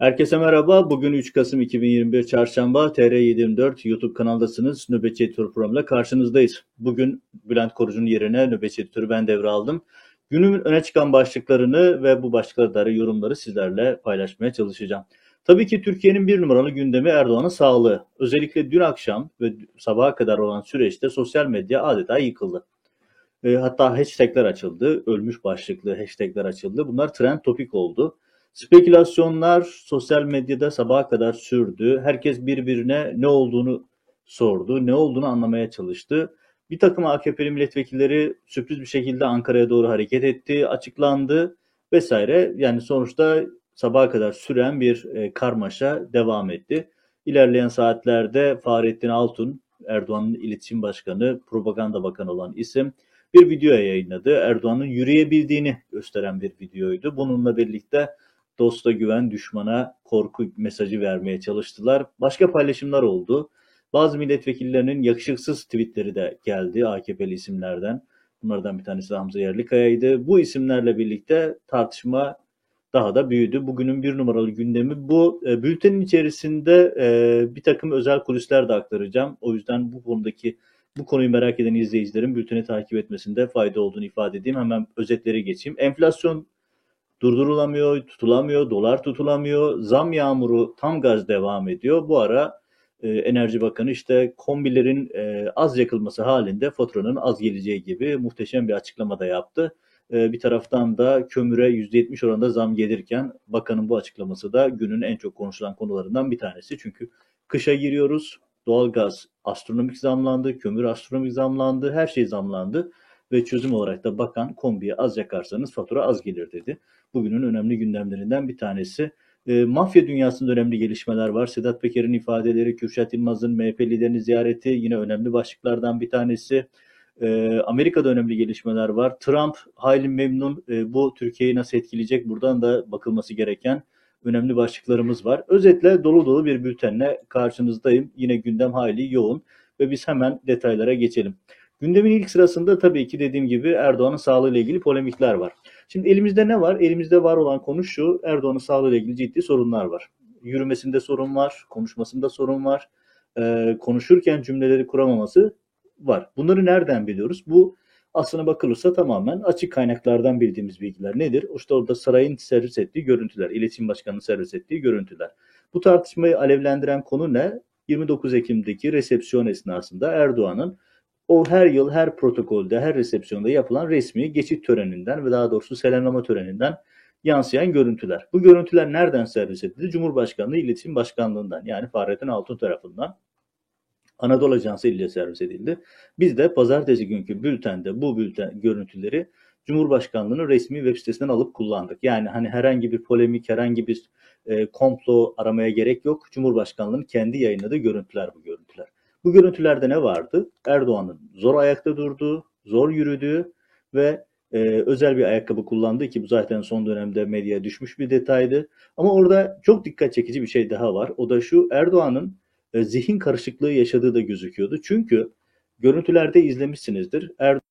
Herkese merhaba. Bugün 3 Kasım 2021 Çarşamba TR724 YouTube kanaldasınız. Nöbetçi Editör programıyla karşınızdayız. Bugün Bülent Korucu'nun yerine Nöbetçi Editörü ben devraldım. Günümün öne çıkan başlıklarını ve bu başlıklara yorumları sizlerle paylaşmaya çalışacağım. Tabii ki Türkiye'nin bir numaralı gündemi Erdoğan'ın sağlığı. Özellikle dün akşam ve sabaha kadar olan süreçte sosyal medya adeta yıkıldı. E, hatta hashtagler açıldı. Ölmüş başlıklı hashtagler açıldı. Bunlar trend topik oldu. Spekülasyonlar sosyal medyada sabaha kadar sürdü. Herkes birbirine ne olduğunu sordu, ne olduğunu anlamaya çalıştı. Bir takım AKP'li milletvekilleri sürpriz bir şekilde Ankara'ya doğru hareket etti, açıklandı vesaire. Yani sonuçta sabaha kadar süren bir e, karmaşa devam etti. İlerleyen saatlerde Fahrettin Altun, Erdoğan'ın iletişim başkanı, propaganda bakanı olan isim bir video yayınladı. Erdoğan'ın yürüyebildiğini gösteren bir videoydu. Bununla birlikte dosta güven, düşmana korku mesajı vermeye çalıştılar. Başka paylaşımlar oldu. Bazı milletvekillerinin yakışıksız tweetleri de geldi AKP'li isimlerden. Bunlardan bir tanesi Hamza Yerlikaya'ydı. Bu isimlerle birlikte tartışma daha da büyüdü. Bugünün bir numaralı gündemi bu. E, bültenin içerisinde e, bir takım özel kulisler de aktaracağım. O yüzden bu konudaki bu konuyu merak eden izleyicilerin bülteni takip etmesinde fayda olduğunu ifade edeyim. Hemen özetleri geçeyim. Enflasyon durdurulamıyor, tutulamıyor, dolar tutulamıyor, zam yağmuru tam gaz devam ediyor. Bu ara e, Enerji Bakanı işte kombilerin e, az yakılması halinde faturanın az geleceği gibi muhteşem bir açıklama da yaptı. E, bir taraftan da kömüre %70 oranında zam gelirken bakanın bu açıklaması da günün en çok konuşulan konularından bir tanesi. Çünkü kışa giriyoruz, doğalgaz astronomik zamlandı, kömür astronomik zamlandı, her şey zamlandı ve çözüm olarak da bakan kombiye az yakarsanız fatura az gelir dedi. Bugünün önemli gündemlerinden bir tanesi. E, mafya dünyasında önemli gelişmeler var. Sedat Peker'in ifadeleri, Kürşat İlmaz'ın MHP liderini ziyareti yine önemli başlıklardan bir tanesi. E, Amerika'da önemli gelişmeler var. Trump hayli memnun. E, bu Türkiye'yi nasıl etkileyecek? Buradan da bakılması gereken önemli başlıklarımız var. Özetle dolu dolu bir bültenle karşınızdayım. Yine gündem hayli yoğun ve biz hemen detaylara geçelim. Gündemin ilk sırasında tabii ki dediğim gibi Erdoğan'ın sağlığıyla ilgili polemikler var. Şimdi elimizde ne var? Elimizde var olan konu şu, Erdoğan'ın sağlığıyla ilgili ciddi sorunlar var. Yürümesinde sorun var, konuşmasında sorun var, e, konuşurken cümleleri kuramaması var. Bunları nereden biliyoruz? Bu aslına bakılırsa tamamen açık kaynaklardan bildiğimiz bilgiler nedir? İşte orada sarayın servis ettiği görüntüler, iletişim başkanının servis ettiği görüntüler. Bu tartışmayı alevlendiren konu ne? 29 Ekim'deki resepsiyon esnasında Erdoğan'ın o her yıl her protokolde, her resepsiyonda yapılan resmi geçit töreninden ve daha doğrusu selamlama töreninden yansıyan görüntüler. Bu görüntüler nereden servis edildi? Cumhurbaşkanlığı İletişim Başkanlığı'ndan yani Fahrettin Altun tarafından Anadolu Ajansı ile servis edildi. Biz de pazartesi günkü bültende bu bülten görüntüleri Cumhurbaşkanlığı'nın resmi web sitesinden alıp kullandık. Yani hani herhangi bir polemik, herhangi bir e, komplo aramaya gerek yok. Cumhurbaşkanlığı'nın kendi yayınladığı görüntüler bu görüntüler. Bu görüntülerde ne vardı? Erdoğan'ın zor ayakta durduğu, zor yürüdüğü ve e, özel bir ayakkabı kullandığı ki bu zaten son dönemde medyaya düşmüş bir detaydı. Ama orada çok dikkat çekici bir şey daha var. O da şu Erdoğan'ın e, zihin karışıklığı yaşadığı da gözüküyordu. Çünkü görüntülerde izlemişsinizdir. Erdoğan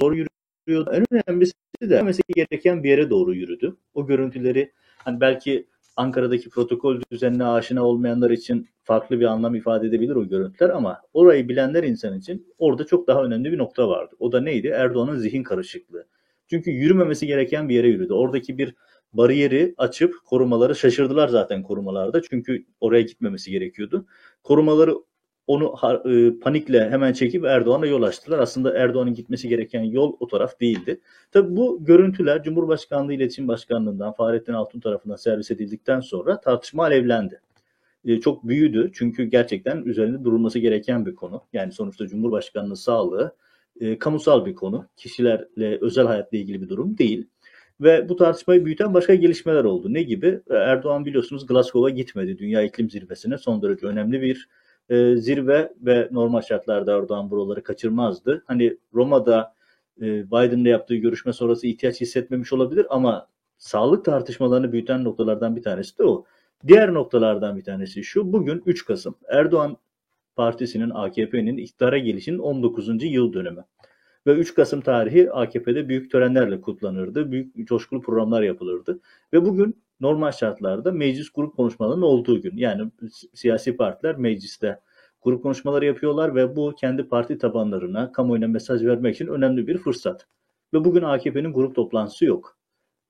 zor yürüyordu. En önemlisi de gereken bir yere doğru yürüdü. O görüntüleri hani belki Ankara'daki protokol düzenine aşina olmayanlar için farklı bir anlam ifade edebilir o görüntüler ama orayı bilenler insan için orada çok daha önemli bir nokta vardı. O da neydi? Erdoğan'ın zihin karışıklığı. Çünkü yürümemesi gereken bir yere yürüdü. Oradaki bir bariyeri açıp korumaları şaşırdılar zaten korumalarda. Çünkü oraya gitmemesi gerekiyordu. Korumaları onu e, panikle hemen çekip Erdoğan'a yol açtılar. Aslında Erdoğan'ın gitmesi gereken yol o taraf değildi. Tabi bu görüntüler Cumhurbaşkanlığı İletişim Başkanlığı'ndan Fahrettin Altun tarafından servis edildikten sonra tartışma alevlendi. E, çok büyüdü çünkü gerçekten üzerinde durulması gereken bir konu. Yani sonuçta Cumhurbaşkanlığı sağlığı e, kamusal bir konu. Kişilerle özel hayatla ilgili bir durum değil. Ve bu tartışmayı büyüten başka gelişmeler oldu. Ne gibi? Erdoğan biliyorsunuz Glasgow'a gitmedi. Dünya İklim Zirvesi'ne son derece önemli bir e, zirve ve normal şartlarda Erdoğan buraları kaçırmazdı. Hani Roma'da e, Biden'la yaptığı görüşme sonrası ihtiyaç hissetmemiş olabilir ama sağlık tartışmalarını büyüten noktalardan bir tanesi de o. Diğer noktalardan bir tanesi şu. Bugün 3 Kasım. Erdoğan Partisi'nin AKP'nin iktidara gelişinin 19. yıl dönümü. Ve 3 Kasım tarihi AKP'de büyük törenlerle kutlanırdı. Büyük coşkulu programlar yapılırdı. Ve bugün normal şartlarda meclis grup konuşmalarının olduğu gün. Yani siyasi partiler mecliste grup konuşmaları yapıyorlar ve bu kendi parti tabanlarına, kamuoyuna mesaj vermek için önemli bir fırsat. Ve bugün AKP'nin grup toplantısı yok.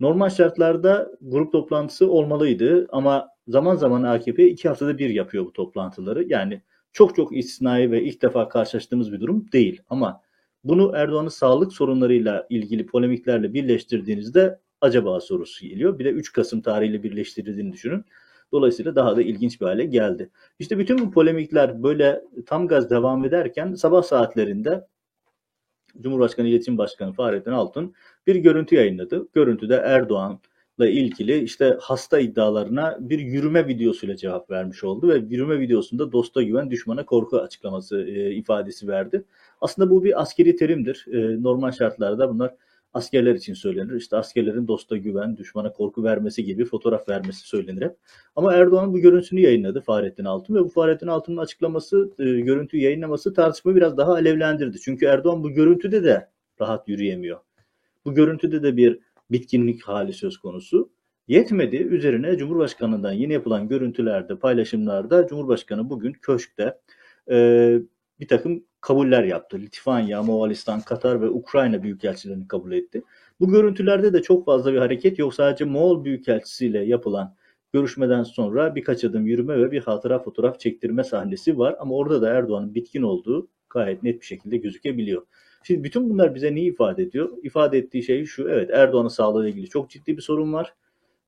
Normal şartlarda grup toplantısı olmalıydı ama zaman zaman AKP iki haftada bir yapıyor bu toplantıları. Yani çok çok istisnai ve ilk defa karşılaştığımız bir durum değil. Ama bunu Erdoğan'ın sağlık sorunlarıyla ilgili polemiklerle birleştirdiğinizde acaba sorusu geliyor. Bir de 3 Kasım tarihiyle birleştirildiğini düşünün. Dolayısıyla daha da ilginç bir hale geldi. İşte bütün bu polemikler böyle tam gaz devam ederken sabah saatlerinde Cumhurbaşkanı İletişim Başkanı Fahrettin Altun bir görüntü yayınladı. Görüntüde Erdoğan'la ilgili işte hasta iddialarına bir yürüme videosuyla cevap vermiş oldu ve yürüme videosunda dosta güven düşmana korku açıklaması e, ifadesi verdi. Aslında bu bir askeri terimdir. E, normal şartlarda bunlar askerler için söylenir. İşte askerlerin dosta güven, düşmana korku vermesi gibi fotoğraf vermesi söylenir hep. Ama Erdoğan bu görüntüsünü yayınladı Fahrettin Altun ve bu Fahrettin Altun'un açıklaması, e, görüntüyü yayınlaması tartışmayı biraz daha alevlendirdi. Çünkü Erdoğan bu görüntüde de rahat yürüyemiyor. Bu görüntüde de bir bitkinlik hali söz konusu. Yetmedi. Üzerine Cumhurbaşkanı'ndan yeni yapılan görüntülerde, paylaşımlarda Cumhurbaşkanı bugün köşkte e, bir takım kabuller yaptı. Litvanya, Moğolistan, Katar ve Ukrayna büyükelçilerini kabul etti. Bu görüntülerde de çok fazla bir hareket yok. Sadece Moğol büyükelçisiyle yapılan görüşmeden sonra birkaç adım yürüme ve bir hatıra fotoğraf çektirme sahnesi var. Ama orada da Erdoğan'ın bitkin olduğu gayet net bir şekilde gözükebiliyor. Şimdi bütün bunlar bize neyi ifade ediyor? İfade ettiği şey şu, evet Erdoğan'ın sağlığıyla ilgili çok ciddi bir sorun var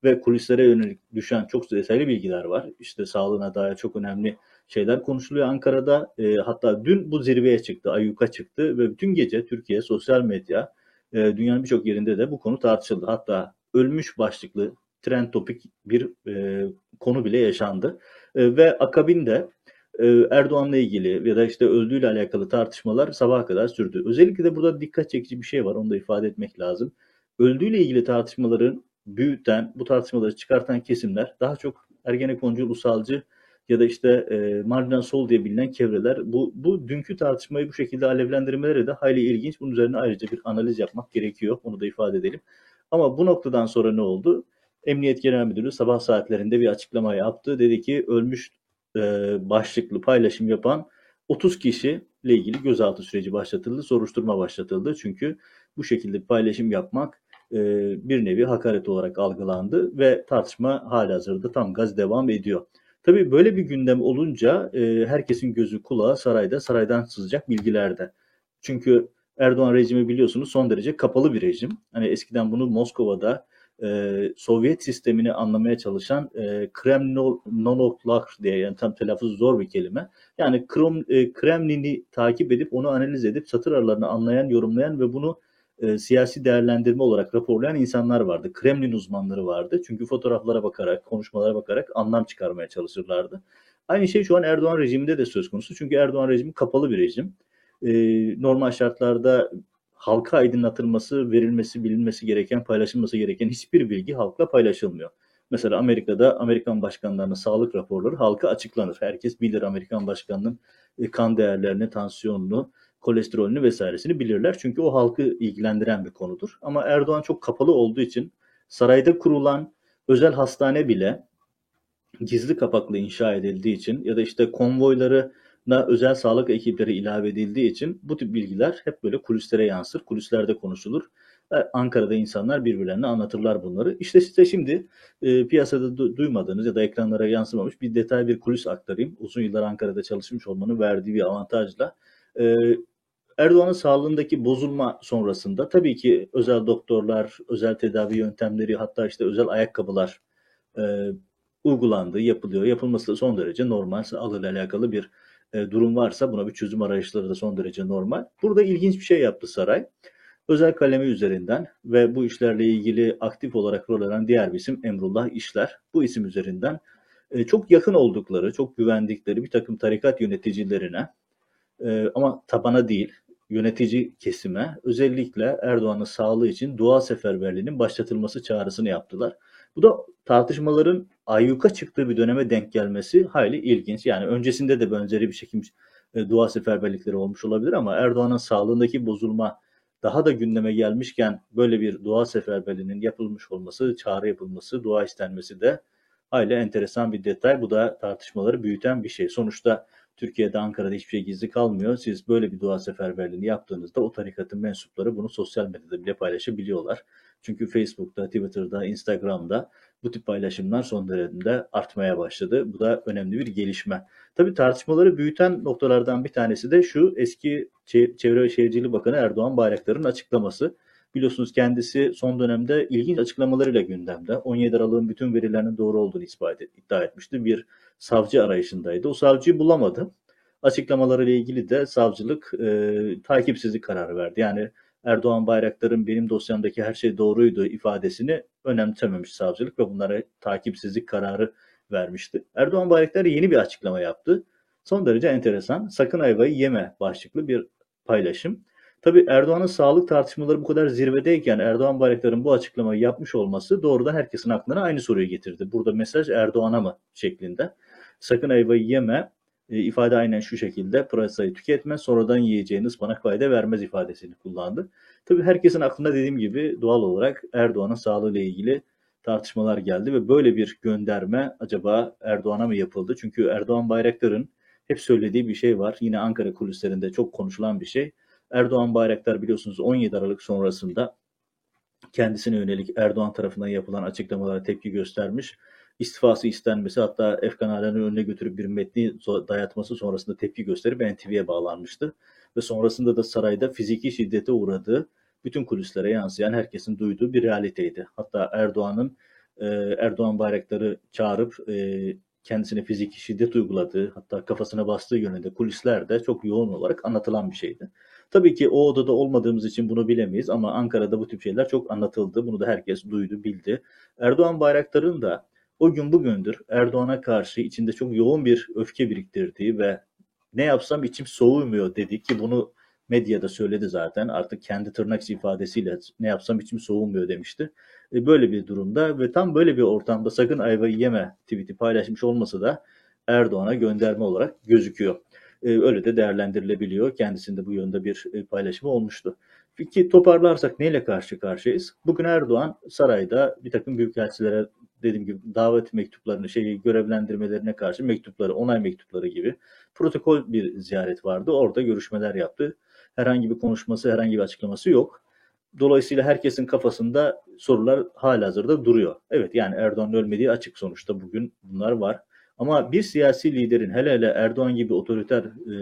ve kulislere yönelik düşen çok detaylı bilgiler var. İşte sağlığına dair çok önemli şeyler konuşuluyor Ankara'da. E, hatta dün bu zirveye çıktı, ayyuka çıktı ve bütün gece Türkiye sosyal medya, e, dünyanın birçok yerinde de bu konu tartışıldı. Hatta ölmüş başlıklı trend topik bir e, konu bile yaşandı. E, ve akabinde e, Erdoğan'la ilgili ya da işte öldüğüyle alakalı tartışmalar sabaha kadar sürdü. Özellikle de burada dikkat çekici bir şey var, onu da ifade etmek lazım. Öldüğüyle ilgili tartışmaların büyüten, bu tartışmaları çıkartan kesimler daha çok Ergenekoncu, ulusalcı ya da işte e, marjinal sol diye bilinen çevreler bu, bu dünkü tartışmayı bu şekilde alevlendirmeleri de hayli ilginç. Bunun üzerine ayrıca bir analiz yapmak gerekiyor. Onu da ifade edelim. Ama bu noktadan sonra ne oldu? Emniyet Genel Müdürü sabah saatlerinde bir açıklama yaptı. Dedi ki ölmüş e, başlıklı paylaşım yapan 30 kişiyle ilgili gözaltı süreci başlatıldı, soruşturma başlatıldı. Çünkü bu şekilde paylaşım yapmak e, bir nevi hakaret olarak algılandı ve tartışma hala hazırda tam gaz devam ediyor. Tabii böyle bir gündem olunca e, herkesin gözü kulağı sarayda, saraydan sızacak bilgilerde. Çünkü Erdoğan rejimi biliyorsunuz son derece kapalı bir rejim. Hani eskiden bunu Moskova'da e, Sovyet sistemini anlamaya çalışan e, Kremlinologlar diye yani tam telaffuz zor bir kelime. Yani Krom, e, Kremlin'i takip edip onu analiz edip satır aralarını anlayan, yorumlayan ve bunu e, siyasi değerlendirme olarak raporlayan insanlar vardı. Kremlin uzmanları vardı. Çünkü fotoğraflara bakarak, konuşmalara bakarak anlam çıkarmaya çalışırlardı. Aynı şey şu an Erdoğan rejiminde de söz konusu. Çünkü Erdoğan rejimi kapalı bir rejim. E, normal şartlarda halka aydınlatılması, verilmesi, bilinmesi gereken, paylaşılması gereken hiçbir bilgi halkla paylaşılmıyor. Mesela Amerika'da Amerikan başkanlarının sağlık raporları halka açıklanır. Herkes bilir Amerikan başkanının e, kan değerlerini, tansiyonunu, kolesterolünü vesairesini bilirler. Çünkü o halkı ilgilendiren bir konudur. Ama Erdoğan çok kapalı olduğu için sarayda kurulan özel hastane bile gizli kapaklı inşa edildiği için ya da işte konvoylarına özel sağlık ekipleri ilave edildiği için bu tip bilgiler hep böyle kulislere yansır, kulislerde konuşulur. Ankara'da insanlar birbirlerine anlatırlar bunları. İşte size şimdi e, piyasada du- duymadığınız ya da ekranlara yansımamış bir detay bir kulis aktarayım. Uzun yıllar Ankara'da çalışmış olmanın verdiği bir avantajla. E, Erdoğan'ın sağlığındaki bozulma sonrasında tabii ki özel doktorlar, özel tedavi yöntemleri hatta işte özel ayakkabılar e, uygulandı, yapılıyor. Yapılması da son derece normal. Sağlığıyla alakalı bir e, durum varsa buna bir çözüm arayışları da son derece normal. Burada ilginç bir şey yaptı saray. Özel kalemi üzerinden ve bu işlerle ilgili aktif olarak rol alan diğer bir isim Emrullah İşler. Bu isim üzerinden e, çok yakın oldukları, çok güvendikleri bir takım tarikat yöneticilerine e, ama tabana değil, yönetici kesime özellikle Erdoğan'ın sağlığı için dua seferberliğinin başlatılması çağrısını yaptılar. Bu da tartışmaların ayyuka çıktığı bir döneme denk gelmesi hayli ilginç. Yani öncesinde de benzeri bir şekilde dua seferberlikleri olmuş olabilir ama Erdoğan'ın sağlığındaki bozulma daha da gündeme gelmişken böyle bir dua seferberliğinin yapılmış olması, çağrı yapılması, dua istenmesi de hayli enteresan bir detay. Bu da tartışmaları büyüten bir şey. Sonuçta Türkiye'de, Ankara'da hiçbir şey gizli kalmıyor. Siz böyle bir dua seferberliğini yaptığınızda o tarikatın mensupları bunu sosyal medyada bile paylaşabiliyorlar. Çünkü Facebook'ta, Twitter'da, Instagram'da bu tip paylaşımlar son dönemde artmaya başladı. Bu da önemli bir gelişme. Tabii tartışmaları büyüten noktalardan bir tanesi de şu eski Çevre ve Şehircilik Bakanı Erdoğan Bayraktar'ın açıklaması. Biliyorsunuz kendisi son dönemde ilginç açıklamalarıyla gündemde. 17 Aralık'ın bütün verilerinin doğru olduğunu ispat et, iddia etmişti. Bir savcı arayışındaydı. O savcıyı bulamadı. Açıklamalarıyla ilgili de savcılık e, takipsizlik kararı verdi. Yani Erdoğan Bayraktar'ın benim dosyamdaki her şey doğruydu ifadesini önemsememiş savcılık ve bunlara takipsizlik kararı vermişti. Erdoğan Bayraktar yeni bir açıklama yaptı. Son derece enteresan. Sakın ayvayı yeme başlıklı bir paylaşım. Tabii Erdoğan'ın sağlık tartışmaları bu kadar zirvedeyken Erdoğan Bayraktar'ın bu açıklamayı yapmış olması doğrudan herkesin aklına aynı soruyu getirdi. Burada mesaj Erdoğan'a mı şeklinde. Sakın ayvayı yeme e, ifade aynen şu şekilde pırasayı tüketme sonradan yiyeceğiniz bana fayda vermez ifadesini kullandı. Tabii herkesin aklına dediğim gibi doğal olarak Erdoğan'ın sağlığıyla ilgili tartışmalar geldi ve böyle bir gönderme acaba Erdoğan'a mı yapıldı? Çünkü Erdoğan Bayraktar'ın hep söylediği bir şey var. Yine Ankara kulislerinde çok konuşulan bir şey. Erdoğan Bayraktar biliyorsunuz 17 Aralık sonrasında kendisine yönelik Erdoğan tarafından yapılan açıklamalara tepki göstermiş. İstifası istenmesi hatta Efkan Alan'ın önüne götürüp bir metni dayatması sonrasında tepki gösterip NTV'ye bağlanmıştı. Ve sonrasında da sarayda fiziki şiddete uğradığı bütün kulislere yansıyan herkesin duyduğu bir realiteydi. Hatta Erdoğan'ın e, Erdoğan bayrakları çağırıp e, kendisine fiziki şiddet uyguladığı hatta kafasına bastığı yönünde kulislerde çok yoğun olarak anlatılan bir şeydi. Tabii ki o odada olmadığımız için bunu bilemeyiz ama Ankara'da bu tip şeyler çok anlatıldı. Bunu da herkes duydu, bildi. Erdoğan Bayraktar'ın da o gün bugündür Erdoğan'a karşı içinde çok yoğun bir öfke biriktirdiği ve ne yapsam içim soğumuyor dedi ki bunu medyada söyledi zaten. Artık kendi tırnak ifadesiyle ne yapsam içim soğumuyor demişti. E, böyle bir durumda ve tam böyle bir ortamda sakın ayvayı yeme tweet'i paylaşmış olmasa da Erdoğan'a gönderme olarak gözüküyor. E, öyle de değerlendirilebiliyor. Kendisinde bu yönde bir e, paylaşımı olmuştu. Peki toparlarsak neyle karşı karşıyayız? Bugün Erdoğan sarayda bir takım büyükelçilere dediğim gibi davet mektuplarını, şeyi görevlendirmelerine karşı mektupları, onay mektupları gibi protokol bir ziyaret vardı. Orada görüşmeler yaptı. Herhangi bir konuşması, herhangi bir açıklaması yok. Dolayısıyla herkesin kafasında sorular hala hazırda duruyor. Evet yani Erdoğan'ın ölmediği açık sonuçta bugün bunlar var. Ama bir siyasi liderin hele hele Erdoğan gibi otoriter e,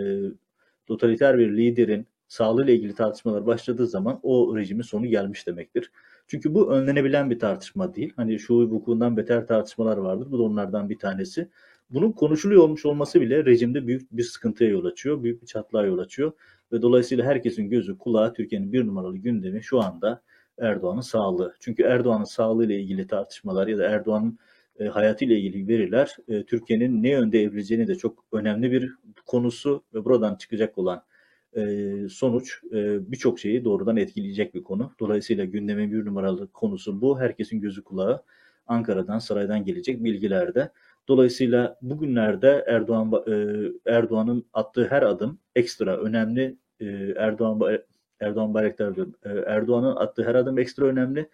totaliter bir liderin sağlığıyla ilgili tartışmalar başladığı zaman o rejimin sonu gelmiş demektir. Çünkü bu önlenebilen bir tartışma değil. Hani şu hukukundan beter tartışmalar vardır. Bu da onlardan bir tanesi. Bunun konuşuluyor olmuş olması bile rejimde büyük bir sıkıntıya yol açıyor. Büyük bir çatlağa yol açıyor. Ve dolayısıyla herkesin gözü kulağı Türkiye'nin bir numaralı gündemi şu anda Erdoğan'ın sağlığı. Çünkü Erdoğan'ın sağlığı ile ilgili tartışmalar ya da Erdoğan'ın e, hayatıyla ilgili veriler e, Türkiye'nin ne yönde evrileceğini de çok önemli bir konusu ve buradan çıkacak olan e, sonuç e, birçok şeyi doğrudan etkileyecek bir konu. Dolayısıyla gündemin bir numaralı konusu bu. Herkesin gözü kulağı Ankara'dan, saraydan gelecek bilgilerde. Dolayısıyla bugünlerde Erdoğan Erdoğan'ın attığı her adım ekstra önemli. Erdoğan Erdoğan Bayraktar diyorum. Erdoğan'ın attığı her adım ekstra önemli.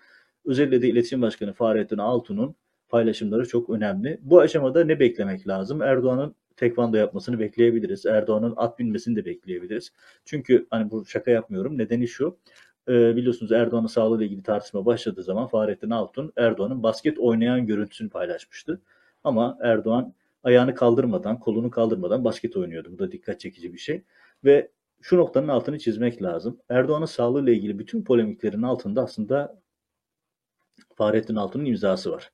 Özellikle de İletişim Başkanı Fahrettin Altun'un paylaşımları çok önemli. Bu aşamada ne beklemek lazım? Erdoğan'ın tekvando yapmasını bekleyebiliriz. Erdoğan'ın at binmesini de bekleyebiliriz. Çünkü hani bu şaka yapmıyorum. Nedeni şu. E, biliyorsunuz Erdoğan'ın sağlığıyla ilgili tartışma başladığı zaman Fahrettin Altun Erdoğan'ın basket oynayan görüntüsünü paylaşmıştı. Ama Erdoğan ayağını kaldırmadan, kolunu kaldırmadan basket oynuyordu. Bu da dikkat çekici bir şey. Ve şu noktanın altını çizmek lazım. Erdoğan'ın sağlığıyla ilgili bütün polemiklerin altında aslında Fahrettin Altun'un imzası var.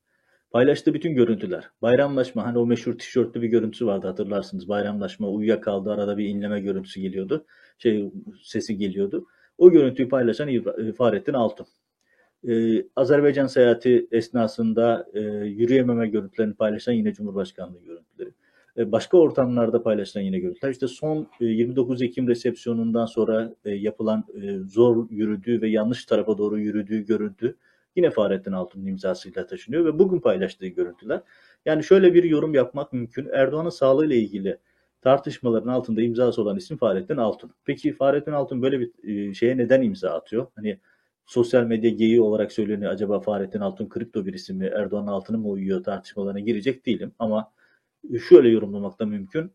Paylaştığı bütün görüntüler. Bayramlaşma hani o meşhur tişörtlü bir görüntüsü vardı hatırlarsınız. Bayramlaşma uyuyakaldı arada bir inleme görüntüsü geliyordu. Şey sesi geliyordu. O görüntüyü paylaşan Fahrettin Altun. Ee, Azerbaycan seyahati esnasında e, yürüyememe görüntülerini paylaşan yine Cumhurbaşkanlığı görüntüleri. E, başka ortamlarda paylaşılan yine görüntüler. İşte son e, 29 Ekim resepsiyonundan sonra e, yapılan e, zor yürüdüğü ve yanlış tarafa doğru yürüdüğü görüntü yine Fahrettin Altun'un imzasıyla taşınıyor ve bugün paylaştığı görüntüler. Yani şöyle bir yorum yapmak mümkün. Erdoğan'ın sağlığıyla ilgili tartışmaların altında imzası olan isim Fahrettin Altun. Peki Fahrettin Altun böyle bir e, şeye neden imza atıyor? Hani sosyal medya geyiği olarak söyleniyor. Acaba Fahrettin Altun kripto birisi mi, Erdoğan'ın altını mı uyuyor tartışmalarına girecek değilim. Ama şöyle yorumlamak da mümkün.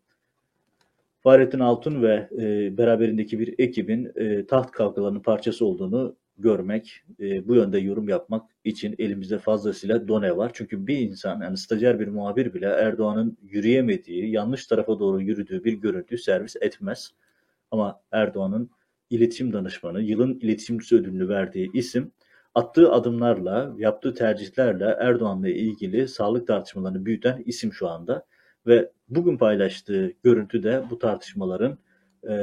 Fahrettin Altun ve e, beraberindeki bir ekibin e, taht kavgalarının parçası olduğunu görmek, e, bu yönde yorum yapmak için elimizde fazlasıyla done var. Çünkü bir insan, yani stajyer bir muhabir bile Erdoğan'ın yürüyemediği, yanlış tarafa doğru yürüdüğü bir görüntüyü servis etmez. Ama Erdoğan'ın iletişim danışmanı, yılın iletişimcisi ödülünü verdiği isim, attığı adımlarla, yaptığı tercihlerle Erdoğan'la ilgili sağlık tartışmalarını büyüten isim şu anda. Ve bugün paylaştığı görüntü de bu tartışmaların e,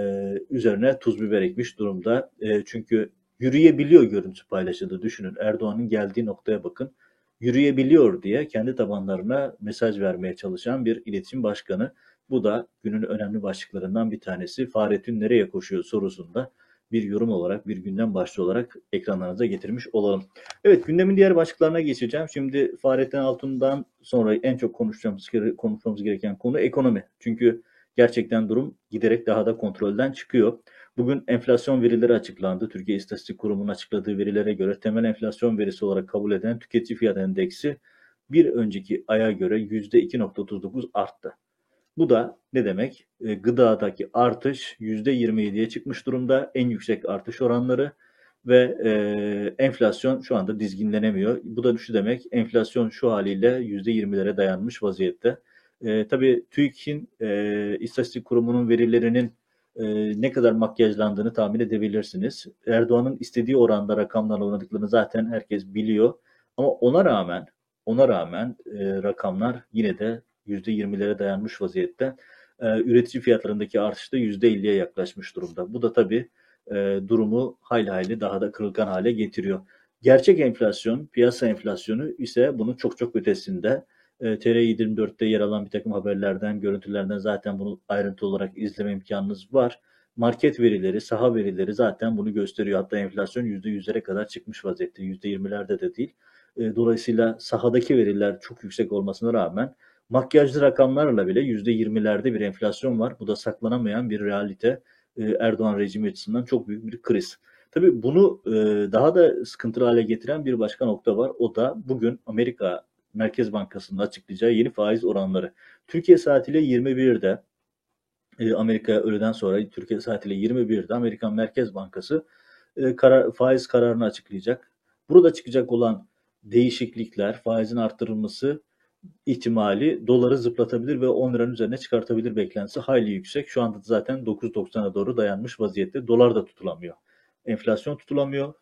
üzerine tuz biber ekmiş durumda. E, çünkü yürüyebiliyor görüntü paylaşıldı. Düşünün Erdoğan'ın geldiği noktaya bakın. Yürüyebiliyor diye kendi tabanlarına mesaj vermeye çalışan bir iletişim başkanı. Bu da günün önemli başlıklarından bir tanesi. Fahrettin nereye koşuyor sorusunda bir yorum olarak, bir gündem başlığı olarak ekranlarınıza getirmiş olalım. Evet gündemin diğer başlıklarına geçeceğim. Şimdi Fahrettin Altun'dan sonra en çok konuşacağımız, konuşmamız gereken konu ekonomi. Çünkü gerçekten durum giderek daha da kontrolden çıkıyor. Bugün enflasyon verileri açıklandı. Türkiye İstatistik Kurumu'nun açıkladığı verilere göre temel enflasyon verisi olarak kabul edilen tüketici fiyat endeksi bir önceki aya göre %2.39 arttı. Bu da ne demek? E, gıdadaki artış %27'ye çıkmış durumda. En yüksek artış oranları ve e, enflasyon şu anda dizginlenemiyor. Bu da şu demek, enflasyon şu haliyle %20'lere dayanmış vaziyette. E, tabii TÜİK'in e, İstatistik Kurumu'nun verilerinin e, ne kadar makyajlandığını tahmin edebilirsiniz. Erdoğan'ın istediği oranda rakamlarla oynadıklarını zaten herkes biliyor. Ama ona rağmen ona rağmen e, rakamlar yine de %20'lere dayanmış vaziyette. E, üretici fiyatlarındaki artış da %50'ye yaklaşmış durumda. Bu da tabii e, durumu hayli hayli daha da kırılgan hale getiriyor. Gerçek enflasyon, piyasa enflasyonu ise bunun çok çok ötesinde. E, TR24'te yer alan bir takım haberlerden, görüntülerden zaten bunu ayrıntı olarak izleme imkanınız var. Market verileri, saha verileri zaten bunu gösteriyor. Hatta enflasyon %100'lere kadar çıkmış vaziyette. %20'lerde de değil. E, dolayısıyla sahadaki veriler çok yüksek olmasına rağmen makyajlı rakamlarla bile %20'lerde bir enflasyon var. Bu da saklanamayan bir realite. E, Erdoğan rejimi açısından çok büyük bir kriz. Tabii bunu e, daha da sıkıntılı hale getiren bir başka nokta var. O da bugün Amerika Merkez Bankası'nın açıklayacağı yeni faiz oranları. Türkiye saatiyle 21'de e, Amerika öğleden sonra Türkiye saatiyle 21'de Amerikan Merkez Bankası e, karar, faiz kararını açıklayacak. Burada çıkacak olan değişiklikler, faizin arttırılması ihtimali doları zıplatabilir ve 10 liranın üzerine çıkartabilir beklentisi hayli yüksek. Şu anda zaten 9.90'a doğru dayanmış vaziyette. Dolar da tutulamıyor. Enflasyon tutulamıyor.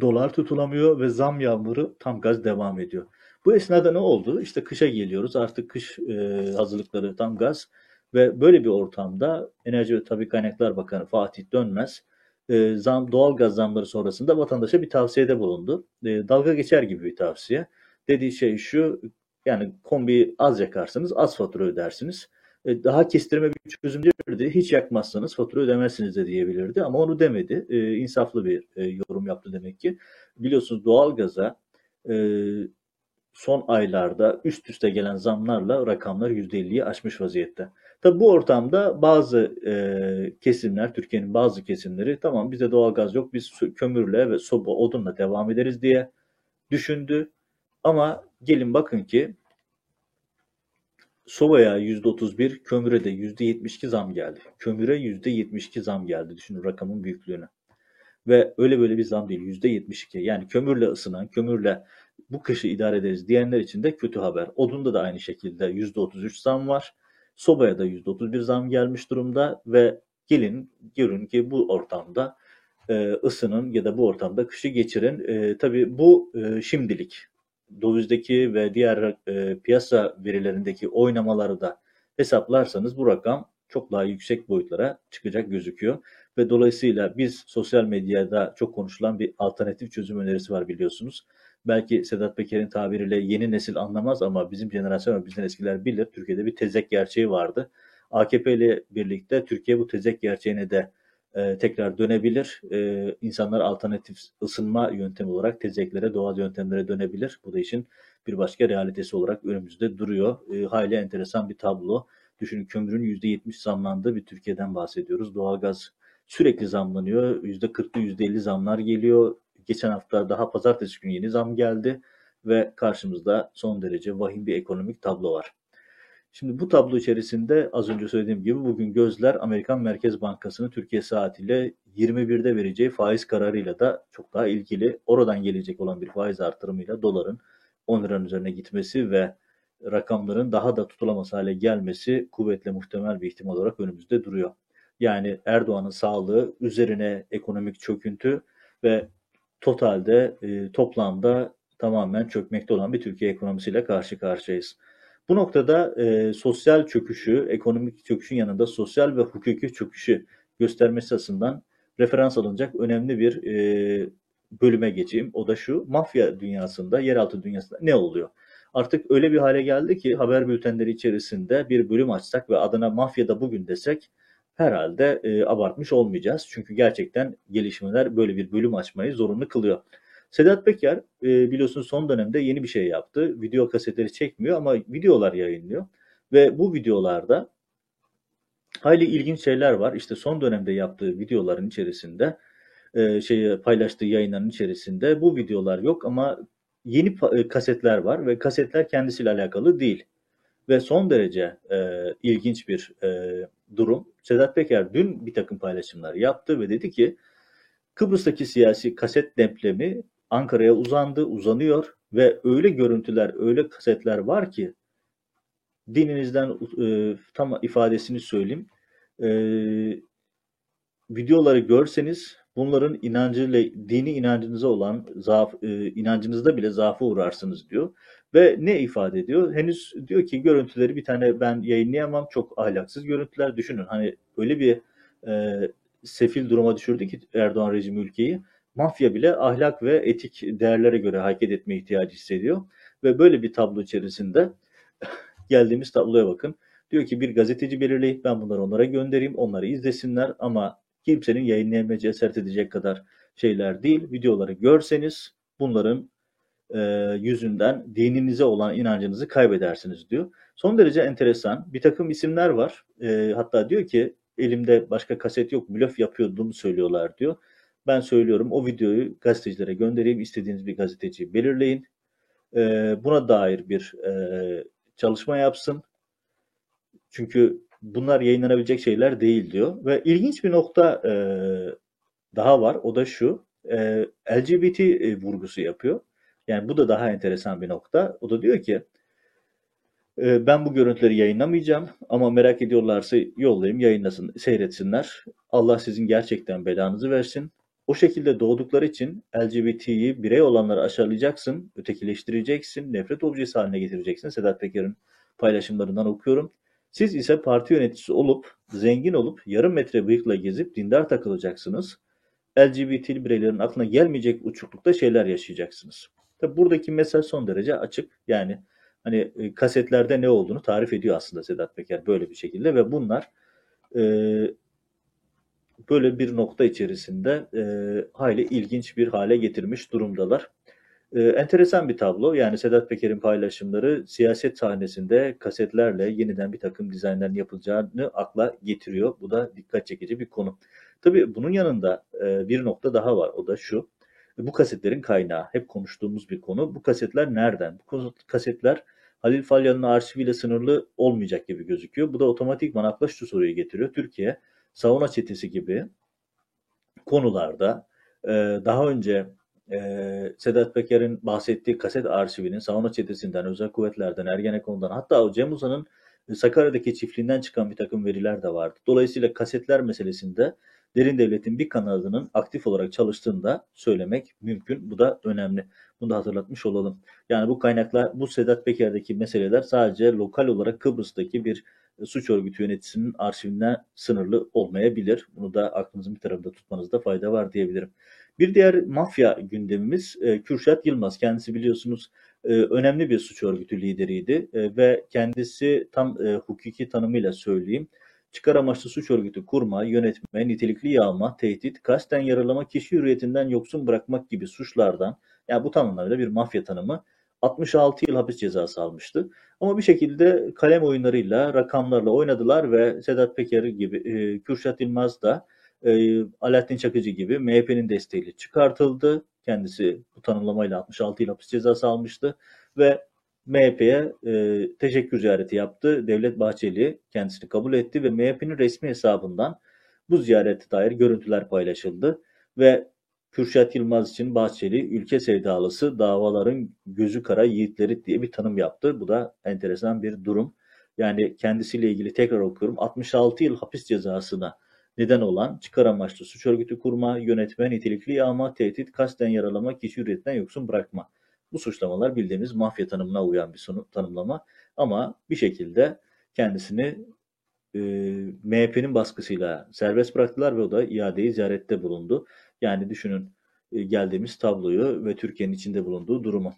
Dolar tutulamıyor ve zam yağmuru tam gaz devam ediyor. Bu esnada ne oldu? İşte kışa geliyoruz. Artık kış e, hazırlıkları tam gaz ve böyle bir ortamda Enerji ve Tabi Kaynaklar Bakanı Fatih Dönmez e, zam, doğal gaz zamları sonrasında vatandaşa bir tavsiyede bulundu. E, dalga geçer gibi bir tavsiye. Dediği şey şu, yani kombi az yakarsınız, az fatura ödersiniz. E, daha kestirme bir çözüm değildi. Hiç yakmazsanız fatura ödemezsiniz de diyebilirdi ama onu demedi. E, insaflı bir e, yorum yaptı demek ki. Biliyorsunuz doğalgaza e, son aylarda üst üste gelen zamlarla rakamlar %50'yi aşmış vaziyette. Tabi bu ortamda bazı e, kesimler, Türkiye'nin bazı kesimleri tamam bize doğalgaz yok biz kömürle ve soba odunla devam ederiz diye düşündü. Ama gelin bakın ki sobaya %31, kömüre de %72 zam geldi. Kömüre %72 zam geldi. Düşünün rakamın büyüklüğünü. Ve öyle böyle bir zam değil. %72. Yani kömürle ısınan, kömürle bu kışı idare ederiz diyenler için de kötü haber. Odunda da aynı şekilde %33 zam var. Sobaya da %31 zam gelmiş durumda ve gelin görün ki bu ortamda e, ısının ya da bu ortamda kışı geçirin. E, tabii bu e, şimdilik dövizdeki ve diğer e, piyasa verilerindeki oynamaları da hesaplarsanız bu rakam çok daha yüksek boyutlara çıkacak gözüküyor. Ve dolayısıyla biz sosyal medyada çok konuşulan bir alternatif çözüm önerisi var biliyorsunuz. Belki Sedat Peker'in tabiriyle yeni nesil anlamaz ama bizim jenerasyon ve bizden eskiler bilir. Türkiye'de bir tezek gerçeği vardı. AKP ile birlikte Türkiye bu tezek gerçeğine de e, tekrar dönebilir. E, insanlar alternatif ısınma yöntemi olarak tezeklere, doğal yöntemlere dönebilir. Bu da işin bir başka realitesi olarak önümüzde duruyor. E, hayli enteresan bir tablo. Düşünün kömürün %70 zamlandığı bir Türkiye'den bahsediyoruz. Doğalgaz sürekli zamlanıyor. %40'lı %50 zamlar geliyor. Geçen hafta daha pazartesi günü yeni zam geldi ve karşımızda son derece vahim bir ekonomik tablo var. Şimdi bu tablo içerisinde az önce söylediğim gibi bugün gözler Amerikan Merkez Bankası'nın Türkiye saatiyle 21'de vereceği faiz kararıyla da çok daha ilgili. Oradan gelecek olan bir faiz artırımıyla doların 10 liranın üzerine gitmesi ve rakamların daha da tutulamaz hale gelmesi kuvvetle muhtemel bir ihtimal olarak önümüzde duruyor. Yani Erdoğan'ın sağlığı üzerine ekonomik çöküntü ve totalde e, toplamda tamamen çökmekte olan bir Türkiye ekonomisiyle karşı karşıyayız. Bu noktada e, sosyal çöküşü, ekonomik çöküşün yanında sosyal ve hukuki çöküşü göstermesi açısından referans alınacak önemli bir e, bölüme geçeyim. O da şu, mafya dünyasında, yeraltı dünyasında ne oluyor? Artık öyle bir hale geldi ki haber bültenleri içerisinde bir bölüm açsak ve adına mafyada bugün desek herhalde e, abartmış olmayacağız. Çünkü gerçekten gelişmeler böyle bir bölüm açmayı zorunlu kılıyor. Sedat Peker e, biliyorsunuz son dönemde yeni bir şey yaptı. Video kasetleri çekmiyor ama videolar yayınlıyor. Ve bu videolarda hayli ilginç şeyler var. İşte son dönemde yaptığı videoların içerisinde e, şey paylaştığı yayınların içerisinde bu videolar yok ama yeni e, kasetler var ve kasetler kendisiyle alakalı değil. Ve son derece e, ilginç bir e, durum. Sedat Peker dün bir takım paylaşımlar yaptı ve dedi ki Kıbrıs'taki siyasi kaset demplemi Ankara'ya uzandı, uzanıyor ve öyle görüntüler, öyle kasetler var ki dininizden e, tam ifadesini söyleyeyim. E, videoları görseniz bunların inancıyla dini inancınıza olan zaaf, e, inancınızda bile zaafa uğrarsınız diyor. Ve ne ifade ediyor? Henüz diyor ki görüntüleri bir tane ben yayınlayamam. Çok ahlaksız görüntüler. Düşünün hani öyle bir e, sefil duruma düşürdü ki Erdoğan rejimi ülkeyi mafya bile ahlak ve etik değerlere göre hareket etme ihtiyacı hissediyor. Ve böyle bir tablo içerisinde geldiğimiz tabloya bakın. Diyor ki bir gazeteci belirleyip ben bunları onlara göndereyim, onları izlesinler ama kimsenin yayınlayamaya cesaret edecek kadar şeyler değil. Videoları görseniz bunların e, yüzünden dininize olan inancınızı kaybedersiniz diyor. Son derece enteresan. Bir takım isimler var. E, hatta diyor ki elimde başka kaset yok, blöf yapıyordum söylüyorlar diyor. Ben söylüyorum o videoyu gazetecilere göndereyim. İstediğiniz bir gazeteciyi belirleyin. E, buna dair bir e, çalışma yapsın. Çünkü bunlar yayınlanabilecek şeyler değil diyor. Ve ilginç bir nokta e, daha var. O da şu. E, LGBT e, vurgusu yapıyor. Yani bu da daha enteresan bir nokta. O da diyor ki e, ben bu görüntüleri yayınlamayacağım ama merak ediyorlarsa yollayayım yayınlasın, seyretsinler. Allah sizin gerçekten belanızı versin. O şekilde doğdukları için LGBT'yi birey olanları aşağılayacaksın, ötekileştireceksin, nefret objesi haline getireceksin. Sedat Peker'in paylaşımlarından okuyorum. Siz ise parti yöneticisi olup, zengin olup, yarım metre bıyıkla gezip dindar takılacaksınız. LGBT bireylerin aklına gelmeyecek uçuklukta şeyler yaşayacaksınız. Tabi buradaki mesaj son derece açık. Yani hani e, kasetlerde ne olduğunu tarif ediyor aslında Sedat Peker böyle bir şekilde ve bunlar e, böyle bir nokta içerisinde e, hayli ilginç bir hale getirmiş durumdalar. E, enteresan bir tablo. Yani Sedat Peker'in paylaşımları siyaset sahnesinde kasetlerle yeniden bir takım dizaynların yapılacağını akla getiriyor. Bu da dikkat çekici bir konu. Tabii bunun yanında e, bir nokta daha var. O da şu. Bu kasetlerin kaynağı. Hep konuştuğumuz bir konu. Bu kasetler nereden? Bu kasetler Halil Falyan'ın arşiviyle sınırlı olmayacak gibi gözüküyor. Bu da otomatikman akla şu soruyu getiriyor. Türkiye sauna çetesi gibi konularda e, daha önce e, Sedat Peker'in bahsettiği kaset arşivinin sauna çetesinden, özel kuvvetlerden, Ergenekon'dan hatta o Cem Uzan'ın Sakarya'daki çiftliğinden çıkan bir takım veriler de vardı. Dolayısıyla kasetler meselesinde derin devletin bir kanadının aktif olarak çalıştığını da söylemek mümkün. Bu da önemli. Bunu da hatırlatmış olalım. Yani bu kaynaklar, bu Sedat Peker'deki meseleler sadece lokal olarak Kıbrıs'taki bir suç örgütü yöneticisinin arşivinden sınırlı olmayabilir. Bunu da aklınızın bir tarafında tutmanızda fayda var diyebilirim. Bir diğer mafya gündemimiz e, Kürşat Yılmaz. Kendisi biliyorsunuz e, önemli bir suç örgütü lideriydi e, ve kendisi tam e, hukuki tanımıyla söyleyeyim. Çıkar amaçlı suç örgütü kurma, yönetme, nitelikli yağma, tehdit, kasten yaralama, kişi hürriyetinden yoksun bırakmak gibi suçlardan, yani bu tam anlamıyla bir mafya tanımı 66 yıl hapis cezası almıştı. Ama bir şekilde kalem oyunlarıyla, rakamlarla oynadılar ve Sedat Peker gibi, e, Kürşat İlmaz da e, Alaaddin Çakıcı gibi MHP'nin desteğiyle çıkartıldı. Kendisi bu tanımlamayla 66 yıl hapis cezası almıştı ve MHP'ye e, teşekkür ziyareti yaptı. Devlet Bahçeli kendisini kabul etti ve MHP'nin resmi hesabından bu ziyarete dair görüntüler paylaşıldı ve Kürşat Yılmaz için Bahçeli ülke sevdalısı davaların gözü kara yiğitleri diye bir tanım yaptı. Bu da enteresan bir durum. Yani kendisiyle ilgili tekrar okuyorum. 66 yıl hapis cezasına neden olan çıkar amaçlı suç örgütü kurma, yönetme, nitelikli yağma, tehdit, kasten yaralama, kişi hürriyetten yoksun bırakma. Bu suçlamalar bildiğimiz mafya tanımına uyan bir sonu, tanımlama ama bir şekilde kendisini e, MHP'nin baskısıyla serbest bıraktılar ve o da iadeyi ziyarette bulundu. Yani düşünün e, geldiğimiz tabloyu ve Türkiye'nin içinde bulunduğu durumu.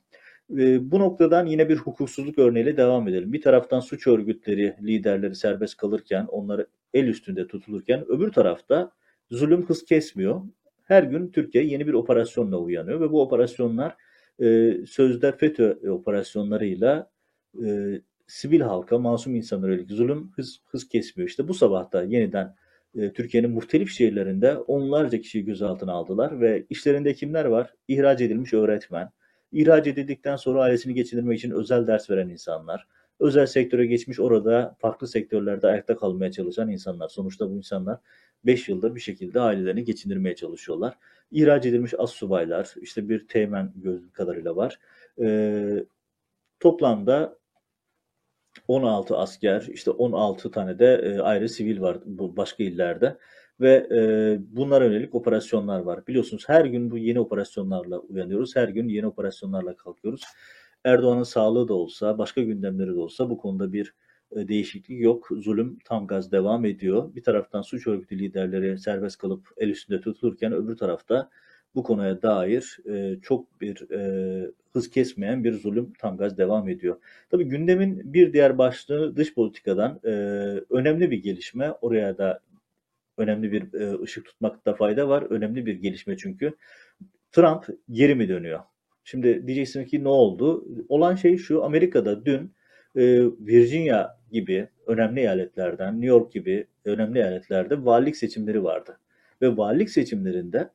E, bu noktadan yine bir hukuksuzluk örneğiyle devam edelim. Bir taraftan suç örgütleri, liderleri serbest kalırken, onları el üstünde tutulurken öbür tarafta zulüm hız kesmiyor. Her gün Türkiye yeni bir operasyonla uyanıyor ve bu operasyonlar e, sözde FETÖ operasyonlarıyla e, sivil halka, masum insanlara yönelik zulüm hız, hız kesmiyor. İşte bu sabah da yeniden e, Türkiye'nin muhtelif şehirlerinde onlarca kişiyi gözaltına aldılar ve işlerinde kimler var? İhraç edilmiş öğretmen, ihraç edildikten sonra ailesini geçindirmek için özel ders veren insanlar, özel sektöre geçmiş orada farklı sektörlerde ayakta kalmaya çalışan insanlar. Sonuçta bu insanlar 5 yıldır bir şekilde ailelerini geçindirmeye çalışıyorlar. İhraç edilmiş as subaylar, işte bir teğmen gördüğüm kadarıyla var. Ee, toplamda 16 asker, işte 16 tane de e, ayrı sivil var bu başka illerde ve e, bunlara yönelik operasyonlar var. Biliyorsunuz her gün bu yeni operasyonlarla uyanıyoruz, her gün yeni operasyonlarla kalkıyoruz. Erdoğan'ın sağlığı da olsa, başka gündemleri de olsa bu konuda bir e, değişiklik yok. Zulüm tam gaz devam ediyor. Bir taraftan suç örgütü liderleri serbest kalıp el üstünde tutulurken öbür tarafta bu konuya dair e, çok bir e, hız kesmeyen bir zulüm tam gaz devam ediyor. Tabii gündemin bir diğer başlığı dış politikadan e, önemli bir gelişme. Oraya da önemli bir e, ışık tutmakta fayda var. Önemli bir gelişme çünkü. Trump geri mi dönüyor? Şimdi diyeceksin ki ne oldu? Olan şey şu, Amerika'da dün e, Virginia gibi önemli eyaletlerden, New York gibi önemli eyaletlerde valilik seçimleri vardı. Ve valilik seçimlerinde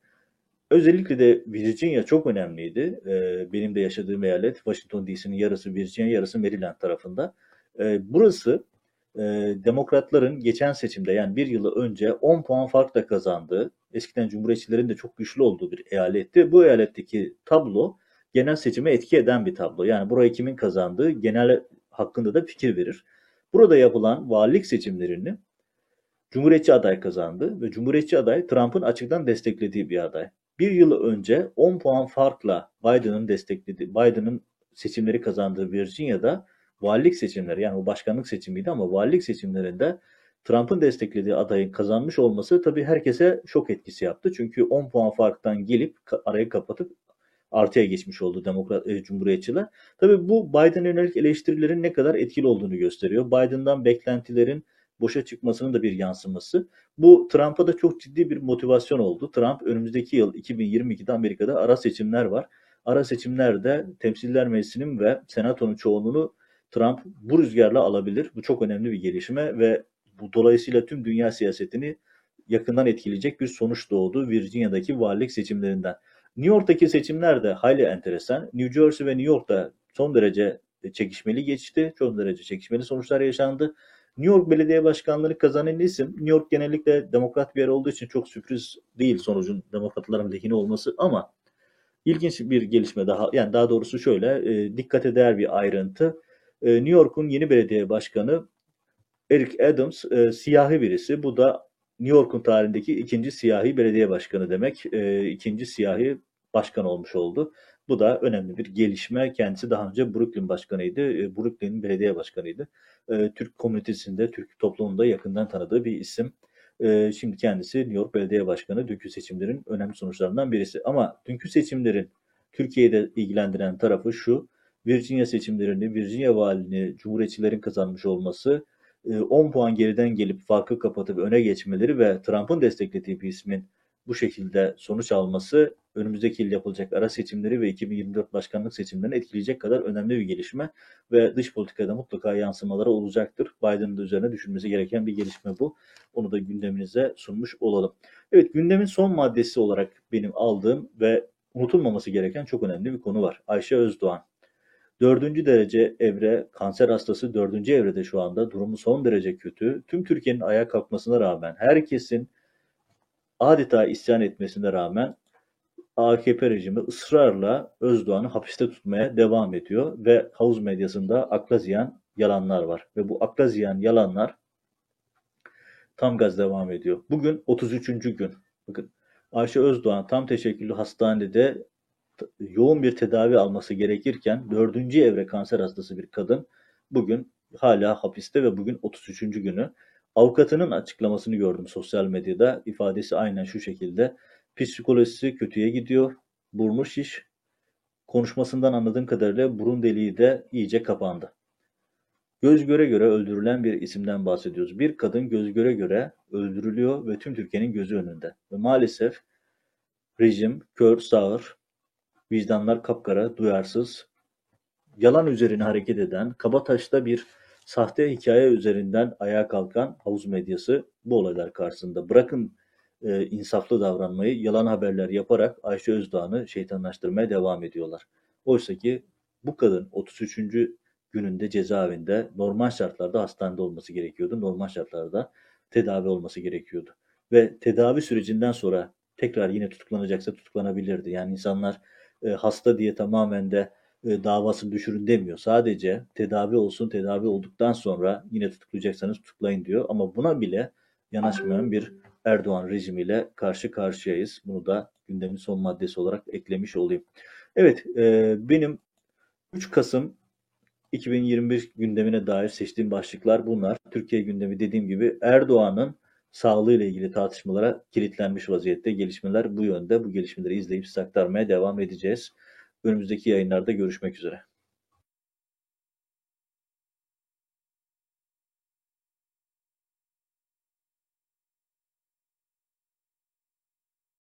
özellikle de Virginia çok önemliydi. E, benim de yaşadığım eyalet Washington DC'nin yarısı Virginia, yarısı Maryland tarafında. E, burası e, demokratların geçen seçimde yani bir yılı önce 10 puan farkla kazandığı, eskiden cumhuriyetçilerin de çok güçlü olduğu bir eyaletti. Bu eyaletteki tablo genel seçime etki eden bir tablo. Yani burayı kimin kazandığı genel hakkında da fikir verir. Burada yapılan valilik seçimlerini Cumhuriyetçi aday kazandı ve Cumhuriyetçi aday Trump'ın açıktan desteklediği bir aday. Bir yıl önce 10 puan farkla Biden'ın desteklediği, Biden'ın seçimleri kazandığı Virginia'da valilik seçimleri yani o başkanlık seçimiydi ama valilik seçimlerinde Trump'ın desteklediği adayın kazanmış olması tabii herkese şok etkisi yaptı. Çünkü 10 puan farktan gelip arayı kapatıp artıya geçmiş oldu Demokrat e, Cumhuriyetçiler. Tabii bu Biden'a yönelik eleştirilerin ne kadar etkili olduğunu gösteriyor. Biden'dan beklentilerin boşa çıkmasının da bir yansıması. Bu Trump'a da çok ciddi bir motivasyon oldu. Trump önümüzdeki yıl 2022'de Amerika'da ara seçimler var. Ara seçimlerde Temsiller Meclisi'nin ve Senato'nun çoğunluğunu Trump bu rüzgarla alabilir. Bu çok önemli bir gelişme ve bu dolayısıyla tüm dünya siyasetini yakından etkileyecek bir sonuç doğdu Virginia'daki valilik seçimlerinden. New York'taki seçimler de hayli enteresan. New Jersey ve New York'ta son derece çekişmeli geçti. Çok derece çekişmeli sonuçlar yaşandı. New York Belediye Başkanlığı kazanan isim, New York genellikle demokrat bir yer olduğu için çok sürpriz değil sonucun demokratların lehine olması ama ilginç bir gelişme daha, yani daha doğrusu şöyle, e, dikkate değer bir ayrıntı. E, New York'un yeni belediye başkanı Eric Adams e, siyahi birisi. Bu da New York'un tarihindeki ikinci siyahi belediye başkanı demek. E, ikinci siyahi başkan olmuş oldu. Bu da önemli bir gelişme. Kendisi daha önce Brooklyn başkanıydı. E, Brooklyn'in belediye başkanıydı. E, Türk komünitesinde, Türk toplumunda yakından tanıdığı bir isim. E, şimdi kendisi New York Belediye Başkanı. Dünkü seçimlerin önemli sonuçlarından birisi. Ama dünkü seçimlerin Türkiye'de ilgilendiren tarafı şu. Virginia seçimlerini, Virginia valini Cumhuriyetçilerin kazanmış olması 10 puan geriden gelip farkı kapatıp öne geçmeleri ve Trump'ın desteklediği bir ismin bu şekilde sonuç alması önümüzdeki yıl yapılacak ara seçimleri ve 2024 başkanlık seçimlerini etkileyecek kadar önemli bir gelişme ve dış politikada mutlaka yansımaları olacaktır. Biden'ın da üzerine düşünmesi gereken bir gelişme bu. Onu da gündeminize sunmuş olalım. Evet gündemin son maddesi olarak benim aldığım ve unutulmaması gereken çok önemli bir konu var. Ayşe Özdoğan. Dördüncü derece evre, kanser hastası dördüncü evrede şu anda. Durumu son derece kötü. Tüm Türkiye'nin ayağa kalkmasına rağmen, herkesin adeta isyan etmesine rağmen AKP rejimi ısrarla Özdoğan'ı hapiste tutmaya devam ediyor ve havuz medyasında akla ziyan yalanlar var. Ve bu akla ziyan yalanlar tam gaz devam ediyor. Bugün 33. gün. Bakın Ayşe Özdoğan tam teşekküllü hastanede yoğun bir tedavi alması gerekirken dördüncü evre kanser hastası bir kadın bugün hala hapiste ve bugün 33. günü. Avukatının açıklamasını gördüm sosyal medyada. İfadesi aynen şu şekilde. Psikolojisi kötüye gidiyor. Burnu şiş. Konuşmasından anladığım kadarıyla burun deliği de iyice kapandı. Göz göre göre öldürülen bir isimden bahsediyoruz. Bir kadın göz göre göre öldürülüyor ve tüm Türkiye'nin gözü önünde. Ve maalesef rejim kör, sağır, vicdanlar kapkara, duyarsız, yalan üzerine hareket eden, kabataşta bir sahte hikaye üzerinden ayağa kalkan havuz medyası bu olaylar karşısında. Bırakın e, insaflı davranmayı, yalan haberler yaparak Ayşe Özdoğan'ı şeytanlaştırmaya devam ediyorlar. Oysa ki bu kadın 33. gününde cezaevinde normal şartlarda hastanede olması gerekiyordu. Normal şartlarda tedavi olması gerekiyordu. Ve tedavi sürecinden sonra tekrar yine tutuklanacaksa tutuklanabilirdi. Yani insanlar e, hasta diye tamamen de e, davasını düşürün demiyor. Sadece tedavi olsun, tedavi olduktan sonra yine tutuklayacaksanız tutuklayın diyor. Ama buna bile yanaşmayan bir Erdoğan rejimiyle karşı karşıyayız. Bunu da gündemin son maddesi olarak eklemiş olayım. Evet, e, benim 3 Kasım 2021 gündemine dair seçtiğim başlıklar bunlar. Türkiye gündemi dediğim gibi Erdoğan'ın sağlığıyla ilgili tartışmalara kilitlenmiş vaziyette. Gelişmeler bu yönde. Bu gelişmeleri izleyip size aktarmaya devam edeceğiz. Önümüzdeki yayınlarda görüşmek üzere.